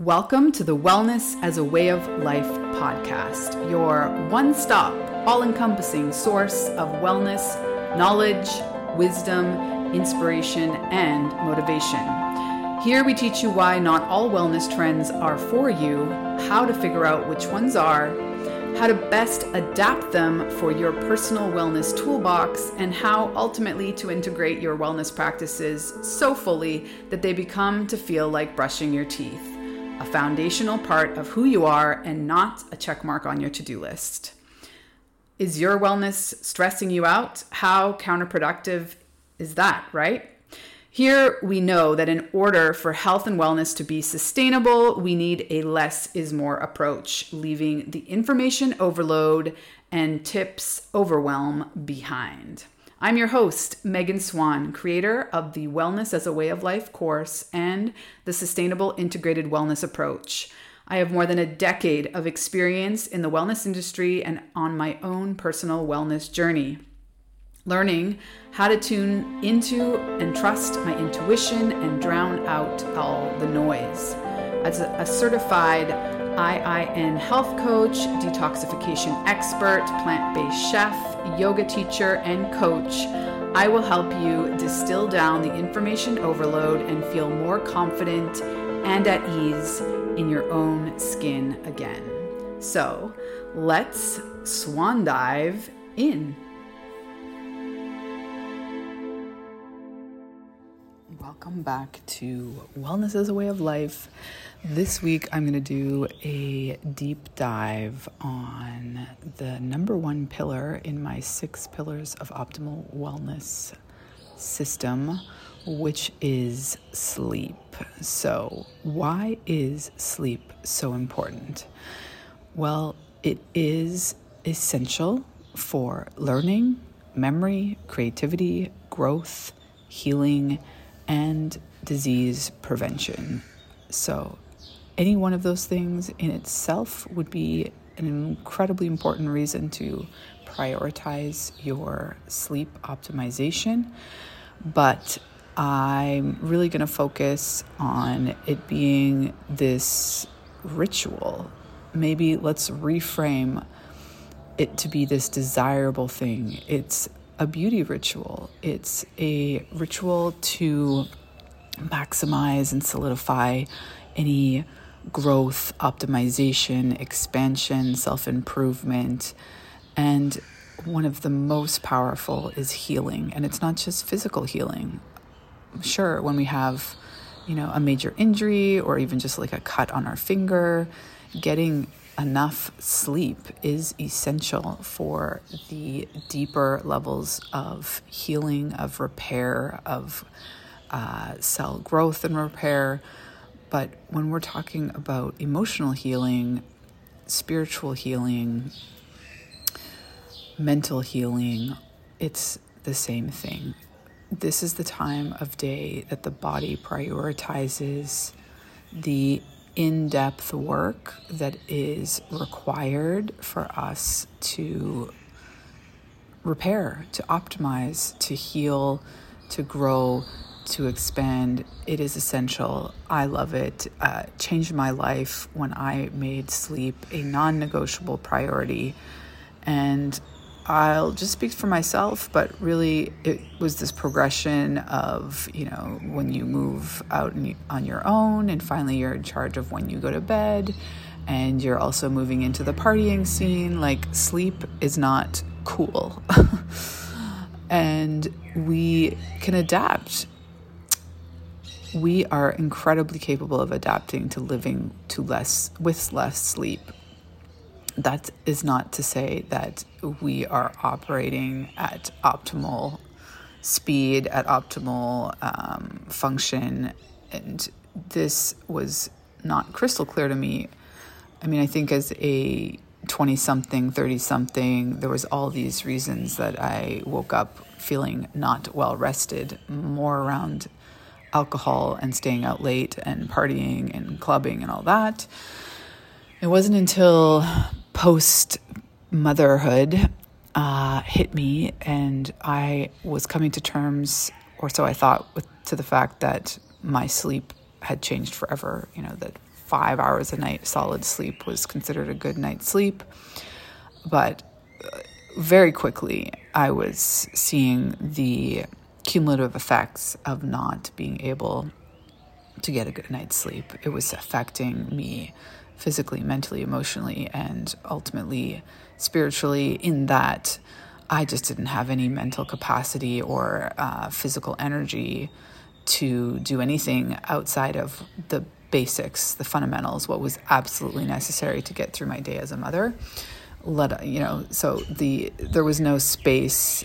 Welcome to the Wellness as a Way of Life podcast, your one stop, all encompassing source of wellness, knowledge, wisdom, inspiration, and motivation. Here we teach you why not all wellness trends are for you, how to figure out which ones are, how to best adapt them for your personal wellness toolbox, and how ultimately to integrate your wellness practices so fully that they become to feel like brushing your teeth a foundational part of who you are and not a check mark on your to do list. Is your wellness stressing you out? How counterproductive is that, right? Here we know that in order for health and wellness to be sustainable, we need a less is more approach, leaving the information overload and tips overwhelm behind. I'm your host, Megan Swan, creator of the Wellness as a Way of Life course and the Sustainable Integrated Wellness Approach. I have more than a decade of experience in the wellness industry and on my own personal wellness journey. Learning how to tune into and trust my intuition and drown out all the noise. As a certified IIN health coach, detoxification expert, plant based chef, yoga teacher, and coach, I will help you distill down the information overload and feel more confident and at ease in your own skin again. So let's swan dive in. Welcome back to Wellness as a Way of Life. This week, I'm going to do a deep dive on the number one pillar in my six pillars of optimal wellness system, which is sleep. So, why is sleep so important? Well, it is essential for learning, memory, creativity, growth, healing, and disease prevention. So, any one of those things in itself would be an incredibly important reason to prioritize your sleep optimization. But I'm really going to focus on it being this ritual. Maybe let's reframe it to be this desirable thing. It's a beauty ritual, it's a ritual to maximize and solidify any growth, optimization, expansion, self improvement. And one of the most powerful is healing. And it's not just physical healing. Sure, when we have, you know, a major injury or even just like a cut on our finger, getting enough sleep is essential for the deeper levels of healing, of repair, of uh, cell growth and repair but when we're talking about emotional healing, spiritual healing, mental healing, it's the same thing. This is the time of day that the body prioritizes the in depth work that is required for us to repair, to optimize, to heal, to grow, to expand. It is essential. I love it. Uh, changed my life when I made sleep a non negotiable priority. And I'll just speak for myself, but really it was this progression of, you know, when you move out on your own and finally you're in charge of when you go to bed and you're also moving into the partying scene. Like, sleep is not cool. and we can adapt we are incredibly capable of adapting to living to less with less sleep. That is not to say that we are operating at optimal speed, at optimal um, function, and this was not crystal clear to me. I mean, I think as a 20 something, 30 something, there was all these reasons that I woke up feeling not well rested, more around alcohol and staying out late and partying and clubbing and all that. It wasn't until post motherhood uh, hit me, and I was coming to terms, or so I thought, with, to the fact that my sleep had changed forever. You know, that five hours a night solid sleep was considered a good night's sleep. But uh, very quickly, I was seeing the cumulative effects of not being able to get a good night's sleep. It was affecting me physically, mentally, emotionally, and ultimately spiritually, in that I just didn't have any mental capacity or uh, physical energy to do anything outside of the basics, the fundamentals, what was absolutely necessary to get through my day as a mother. Let you know, so the there was no space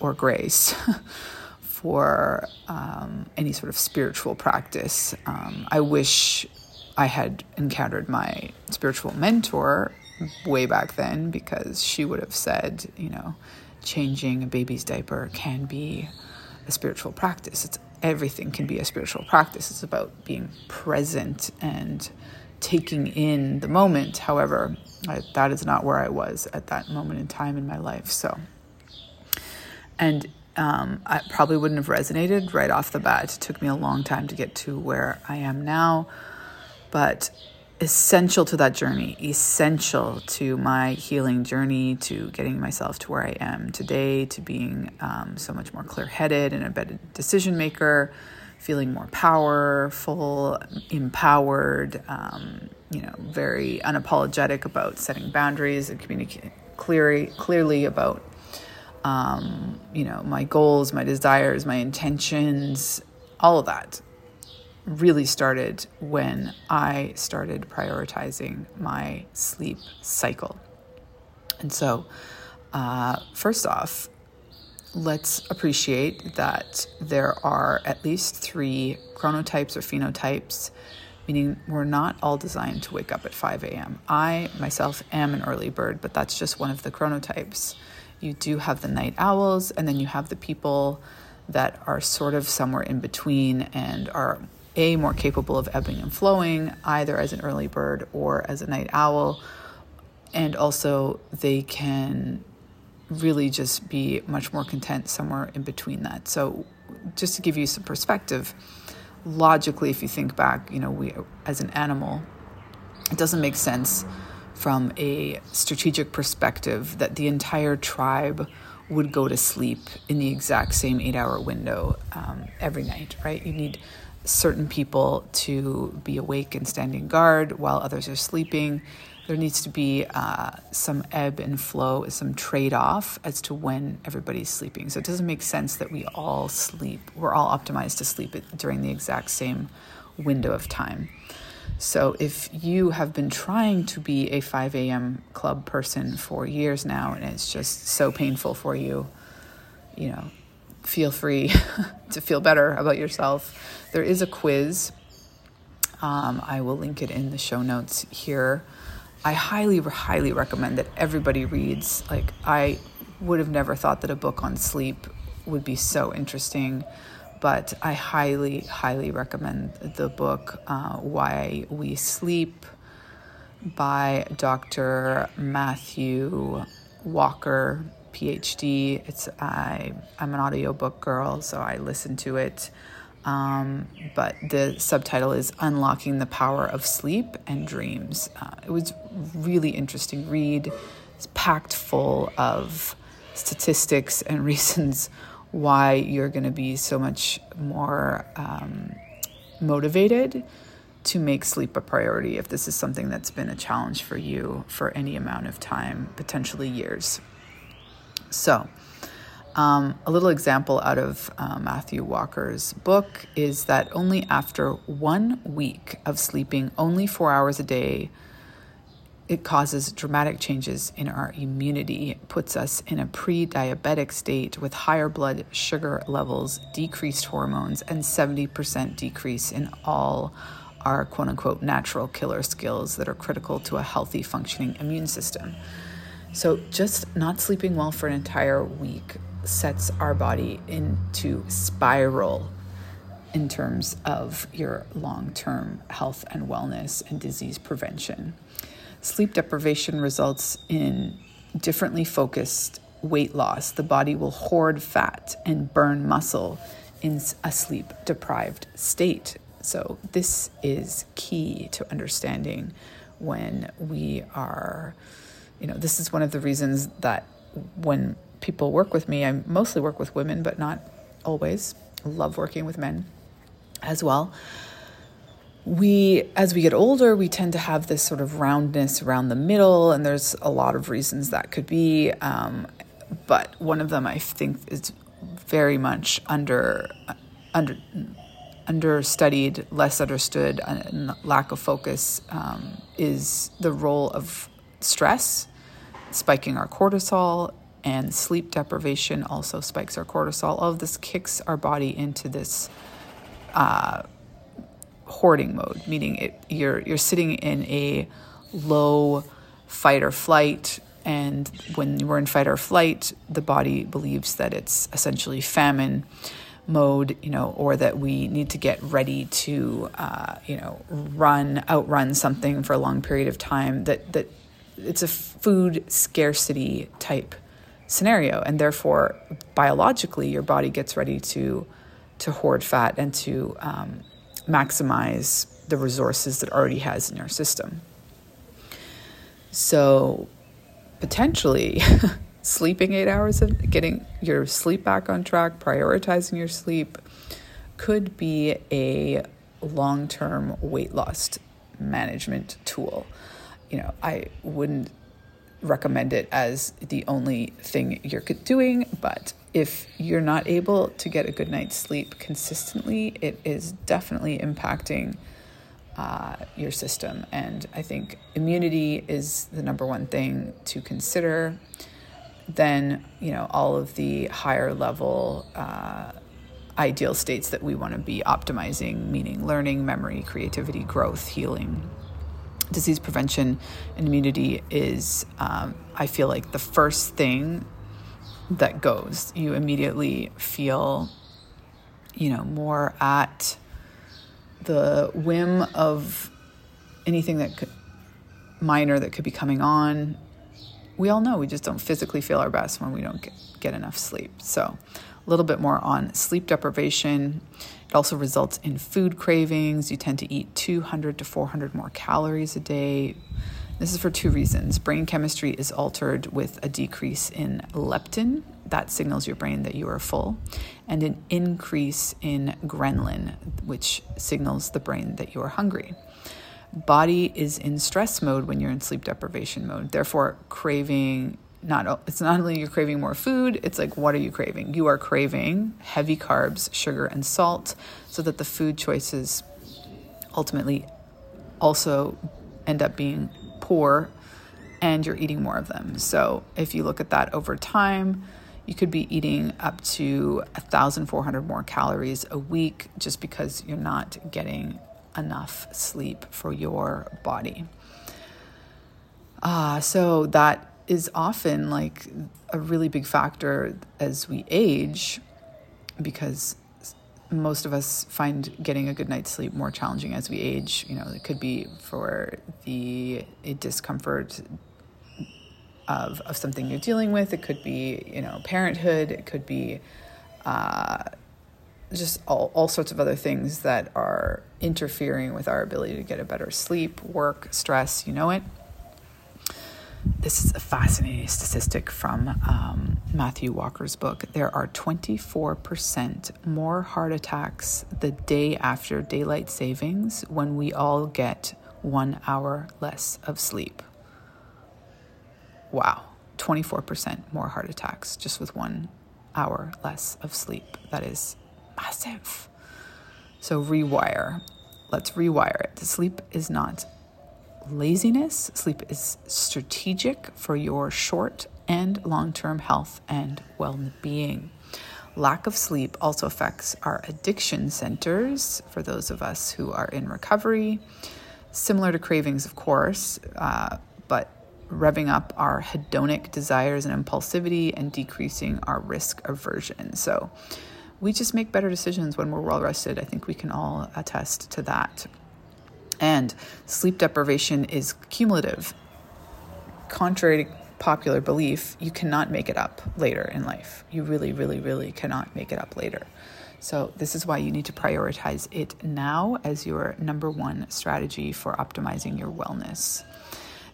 or grace for um, any sort of spiritual practice. Um, I wish I had encountered my spiritual mentor way back then because she would have said, you know, changing a baby's diaper can be a spiritual practice. It's everything can be a spiritual practice. It's about being present and taking in the moment. However, I, that is not where I was at that moment in time in my life. So, and um, I probably wouldn't have resonated right off the bat. It took me a long time to get to where I am now, but essential to that journey, essential to my healing journey, to getting myself to where I am today, to being um, so much more clear headed and a better decision maker, feeling more powerful, empowered, um, you know, very unapologetic about setting boundaries and communicating clearly, clearly about, um, you know, my goals, my desires, my intentions, all of that really started when I started prioritizing my sleep cycle. And so, uh, first off, let's appreciate that there are at least three chronotypes or phenotypes, meaning we're not all designed to wake up at 5 a.m. I myself am an early bird, but that's just one of the chronotypes. You do have the night owls, and then you have the people that are sort of somewhere in between and are a, more capable of ebbing and flowing, either as an early bird or as a night owl. And also, they can really just be much more content somewhere in between that. So, just to give you some perspective, logically, if you think back, you know, we as an animal, it doesn't make sense from a strategic perspective that the entire tribe would go to sleep in the exact same eight hour window um, every night, right? You need certain people to be awake and standing guard while others are sleeping. There needs to be uh, some ebb and flow, some trade off as to when everybody's sleeping. So it doesn't make sense that we all sleep, we're all optimized to sleep during the exact same window of time. So if you have been trying to be a 5 a.m. club person for years now and it's just so painful for you, you know, feel free to feel better about yourself. There is a quiz. Um, I will link it in the show notes here. I highly, highly recommend that everybody reads. Like, I would have never thought that a book on sleep would be so interesting, but I highly, highly recommend the book uh, Why We Sleep by Dr. Matthew Walker. PhD. It's I I'm an audiobook girl, so I listen to it. Um, but the subtitle is Unlocking the Power of Sleep and Dreams. Uh, it was really interesting read. It's packed full of statistics and reasons why you're going to be so much more um, motivated to make sleep a priority if this is something that's been a challenge for you for any amount of time, potentially years. So, um, a little example out of uh, Matthew Walker's book is that only after one week of sleeping only four hours a day, it causes dramatic changes in our immunity. It puts us in a pre diabetic state with higher blood sugar levels, decreased hormones, and 70% decrease in all our quote unquote natural killer cells that are critical to a healthy functioning immune system. So, just not sleeping well for an entire week sets our body into spiral in terms of your long term health and wellness and disease prevention. Sleep deprivation results in differently focused weight loss. The body will hoard fat and burn muscle in a sleep deprived state. So, this is key to understanding when we are, you know, this is one of the reasons that when people work with me, I mostly work with women, but not always. love working with men as well. We, as we get older, we tend to have this sort of roundness around the middle, and there's a lot of reasons that could be. Um, but one of them I think is very much under under understudied, less understood, and lack of focus um, is the role of stress, spiking our cortisol, and sleep deprivation also spikes our cortisol. All of this kicks our body into this uh, hoarding mode, meaning it, you're you're sitting in a low fight or flight. And when we're in fight or flight, the body believes that it's essentially famine mode, you know, or that we need to get ready to, uh, you know, run, outrun something for a long period of time. That that it's a food scarcity type scenario, and therefore biologically, your body gets ready to to hoard fat and to um, maximize the resources that already has in your system. So potentially sleeping eight hours of getting your sleep back on track, prioritizing your sleep could be a long term weight loss management tool. You know, I wouldn't recommend it as the only thing you're doing, but if you're not able to get a good night's sleep consistently, it is definitely impacting uh, your system. And I think immunity is the number one thing to consider then you know all of the higher level uh, ideal states that we want to be optimizing meaning learning memory creativity growth healing disease prevention and immunity is um, i feel like the first thing that goes you immediately feel you know more at the whim of anything that could minor that could be coming on we all know we just don't physically feel our best when we don't get, get enough sleep. So, a little bit more on sleep deprivation. It also results in food cravings. You tend to eat 200 to 400 more calories a day. This is for two reasons. Brain chemistry is altered with a decrease in leptin, that signals your brain that you are full, and an increase in ghrelin, which signals the brain that you are hungry body is in stress mode when you're in sleep deprivation mode. Therefore, craving not it's not only you're craving more food, it's like what are you craving? You are craving heavy carbs, sugar and salt so that the food choices ultimately also end up being poor and you're eating more of them. So, if you look at that over time, you could be eating up to 1,400 more calories a week just because you're not getting enough sleep for your body. Uh, so that is often like a really big factor as we age because most of us find getting a good night's sleep more challenging as we age. You know, it could be for the discomfort of, of something you're dealing with. It could be, you know, parenthood. It could be uh, just all, all sorts of other things that are interfering with our ability to get a better sleep, work, stress, you know it. This is a fascinating statistic from um, Matthew Walker's book. There are 24% more heart attacks the day after daylight savings when we all get one hour less of sleep. Wow, 24% more heart attacks just with one hour less of sleep. That is massive. So rewire. Let's rewire it. Sleep is not laziness, sleep is strategic for your short and long term health and well being. Lack of sleep also affects our addiction centers for those of us who are in recovery, similar to cravings, of course, uh, but revving up our hedonic desires and impulsivity and decreasing our risk aversion. So, we just make better decisions when we're well rested. I think we can all attest to that. And sleep deprivation is cumulative. Contrary to popular belief, you cannot make it up later in life. You really, really, really cannot make it up later. So, this is why you need to prioritize it now as your number one strategy for optimizing your wellness.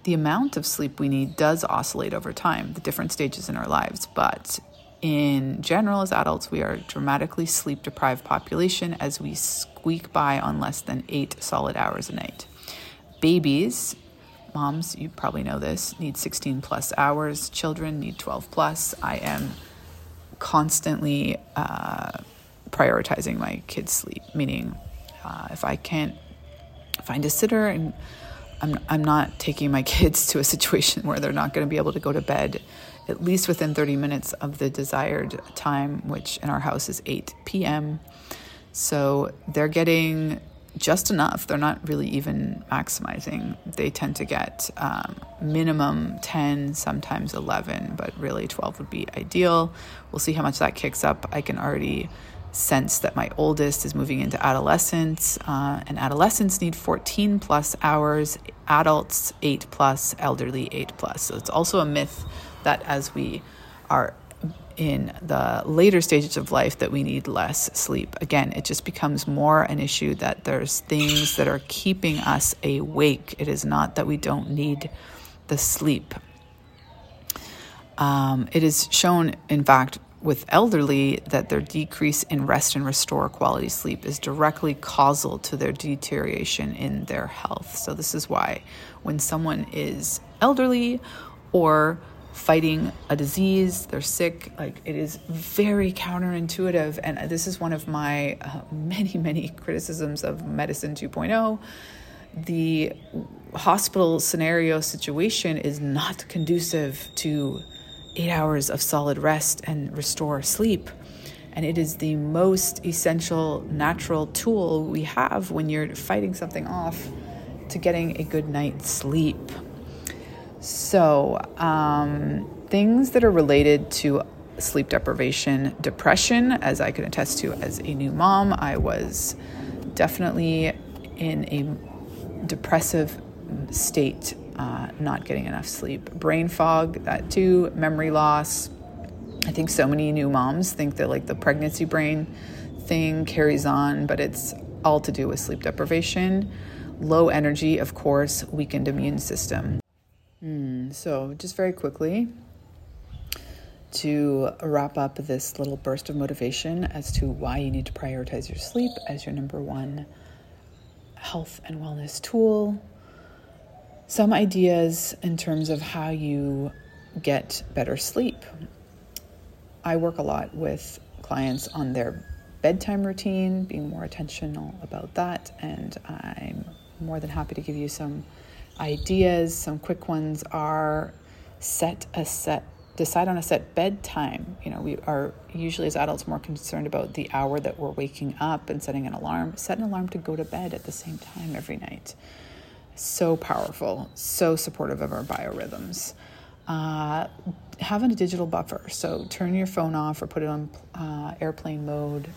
The amount of sleep we need does oscillate over time, the different stages in our lives, but in general, as adults, we are a dramatically sleep deprived population as we squeak by on less than eight solid hours a night. Babies, moms, you probably know this, need 16 plus hours. Children need 12 plus. I am constantly uh, prioritizing my kids' sleep, meaning uh, if I can't find a sitter and I'm, I'm not taking my kids to a situation where they're not going to be able to go to bed at least within 30 minutes of the desired time, which in our house is 8 p.m. So they're getting just enough. They're not really even maximizing. They tend to get um, minimum 10, sometimes 11, but really 12 would be ideal. We'll see how much that kicks up. I can already sense that my oldest is moving into adolescence, uh, and adolescents need 14 plus hours, adults 8 plus, elderly 8 plus. So it's also a myth that as we are in the later stages of life that we need less sleep. Again, it just becomes more an issue that there's things that are keeping us awake. It is not that we don't need the sleep. Um, it is shown, in fact, with elderly that their decrease in rest and restore quality sleep is directly causal to their deterioration in their health. So, this is why when someone is elderly or fighting a disease, they're sick, like it is very counterintuitive. And this is one of my uh, many, many criticisms of Medicine 2.0. The hospital scenario situation is not conducive to eight hours of solid rest and restore sleep. And it is the most essential natural tool we have when you're fighting something off to getting a good night's sleep. So, um, things that are related to sleep deprivation, depression, as I can attest to as a new mom, I was definitely in a depressive state uh, not getting enough sleep. Brain fog, that too, memory loss. I think so many new moms think that like the pregnancy brain thing carries on, but it's all to do with sleep deprivation. Low energy, of course, weakened immune system. Mm, so, just very quickly, to wrap up this little burst of motivation as to why you need to prioritize your sleep as your number one health and wellness tool some ideas in terms of how you get better sleep. I work a lot with clients on their bedtime routine, being more attentional about that, and I'm more than happy to give you some ideas. Some quick ones are set a set decide on a set bedtime. You know, we are usually as adults more concerned about the hour that we're waking up and setting an alarm. Set an alarm to go to bed at the same time every night so powerful, so supportive of our biorhythms. Uh, having a digital buffer, so turn your phone off or put it on uh, airplane mode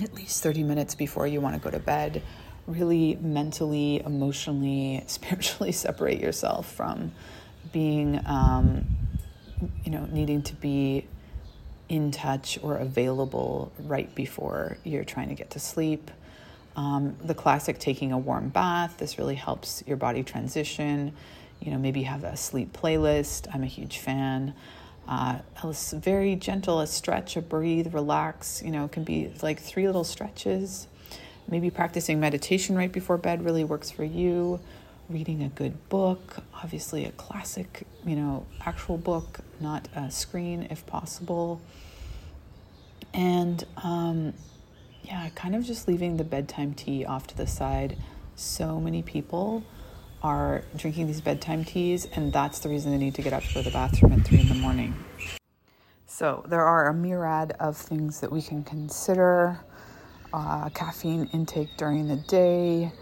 at least 30 minutes before you want to go to bed. Really mentally, emotionally, spiritually separate yourself from being, um, you know, needing to be in touch or available right before you're trying to get to sleep. Um, the classic taking a warm bath, this really helps your body transition. You know, maybe have a sleep playlist. I'm a huge fan. Uh, very gentle, a stretch, a breathe, relax. You know, it can be like three little stretches. Maybe practicing meditation right before bed really works for you. Reading a good book, obviously a classic, you know, actual book, not a screen if possible. And um, yeah, kind of just leaving the bedtime tea off to the side. So many people are drinking these bedtime teas, and that's the reason they need to get up to go to the bathroom at three in the morning. So, there are a myriad of things that we can consider uh, caffeine intake during the day,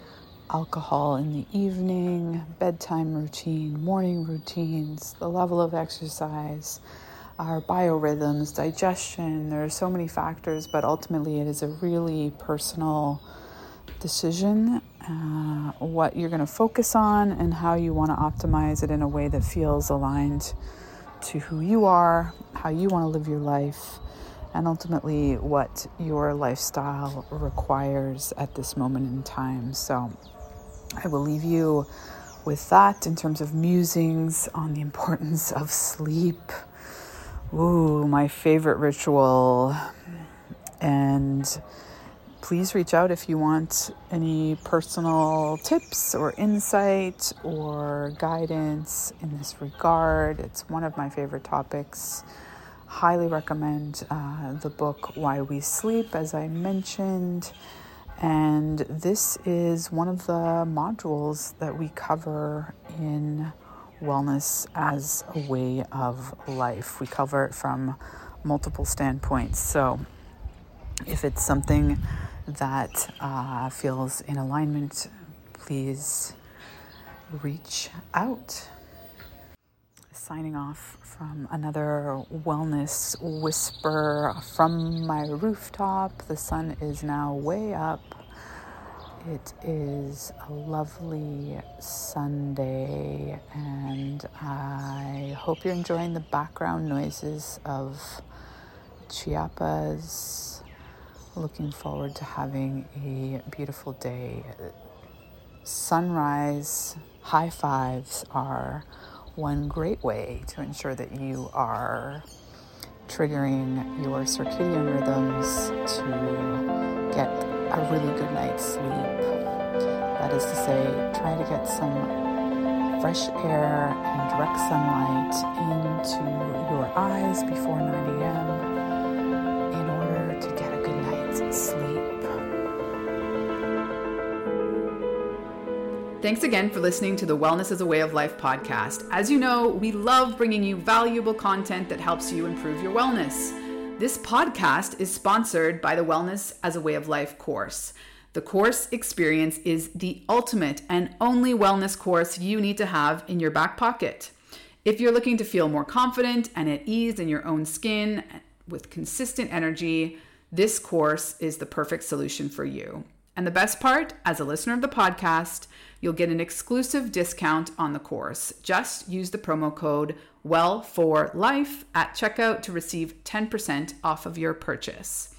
alcohol in the evening, bedtime routine, morning routines, the level of exercise our biorhythms, digestion. There are so many factors, but ultimately, it is a really personal decision uh, what you're going to focus on and how you want to optimize it in a way that feels aligned to who you are, how you want to live your life, and ultimately what your lifestyle requires at this moment in time. So I will leave you with that in terms of musings on the importance of sleep. Ooh, my favorite ritual. And please reach out if you want any personal tips or insight or guidance in this regard. It's one of my favorite topics. Highly recommend uh, the book Why We Sleep, as I mentioned. And this is one of the modules that we cover in wellness as a way of life. We cover it from multiple standpoints. So, if it's something that uh, feels in alignment, please reach out. Signing off from another wellness whisper from my rooftop. The sun is now way up. It is a lovely Sunday, and I hope you're enjoying the background noises of Chiapas. Looking forward to having a beautiful day. Sunrise high fives are one great way to ensure that you are triggering your circadian rhythms to get a really good night's sleep. That is to say, try to get some fresh air and direct sunlight into your eyes before 9 a.m. Thanks again for listening to the Wellness as a Way of Life podcast. As you know, we love bringing you valuable content that helps you improve your wellness. This podcast is sponsored by the Wellness as a Way of Life course. The course experience is the ultimate and only wellness course you need to have in your back pocket. If you're looking to feel more confident and at ease in your own skin with consistent energy, this course is the perfect solution for you. And the best part, as a listener of the podcast, you'll get an exclusive discount on the course. Just use the promo code well for life at checkout to receive 10% off of your purchase.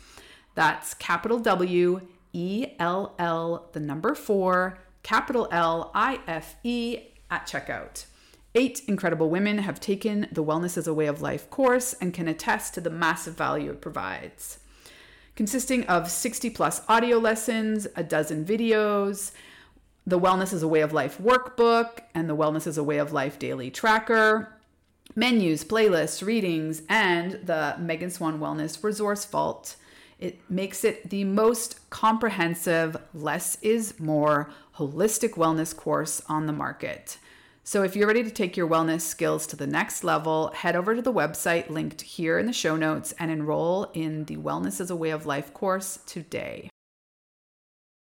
That's capital W E L L, the number four, capital L I F E at checkout. Eight incredible women have taken the Wellness as a Way of Life course and can attest to the massive value it provides. Consisting of 60 plus audio lessons, a dozen videos, the Wellness as a Way of Life workbook, and the Wellness as a Way of Life daily tracker, menus, playlists, readings, and the Megan Swan Wellness Resource Vault. It makes it the most comprehensive, less is more holistic wellness course on the market. So, if you're ready to take your wellness skills to the next level, head over to the website linked here in the show notes and enroll in the Wellness as a Way of Life course today.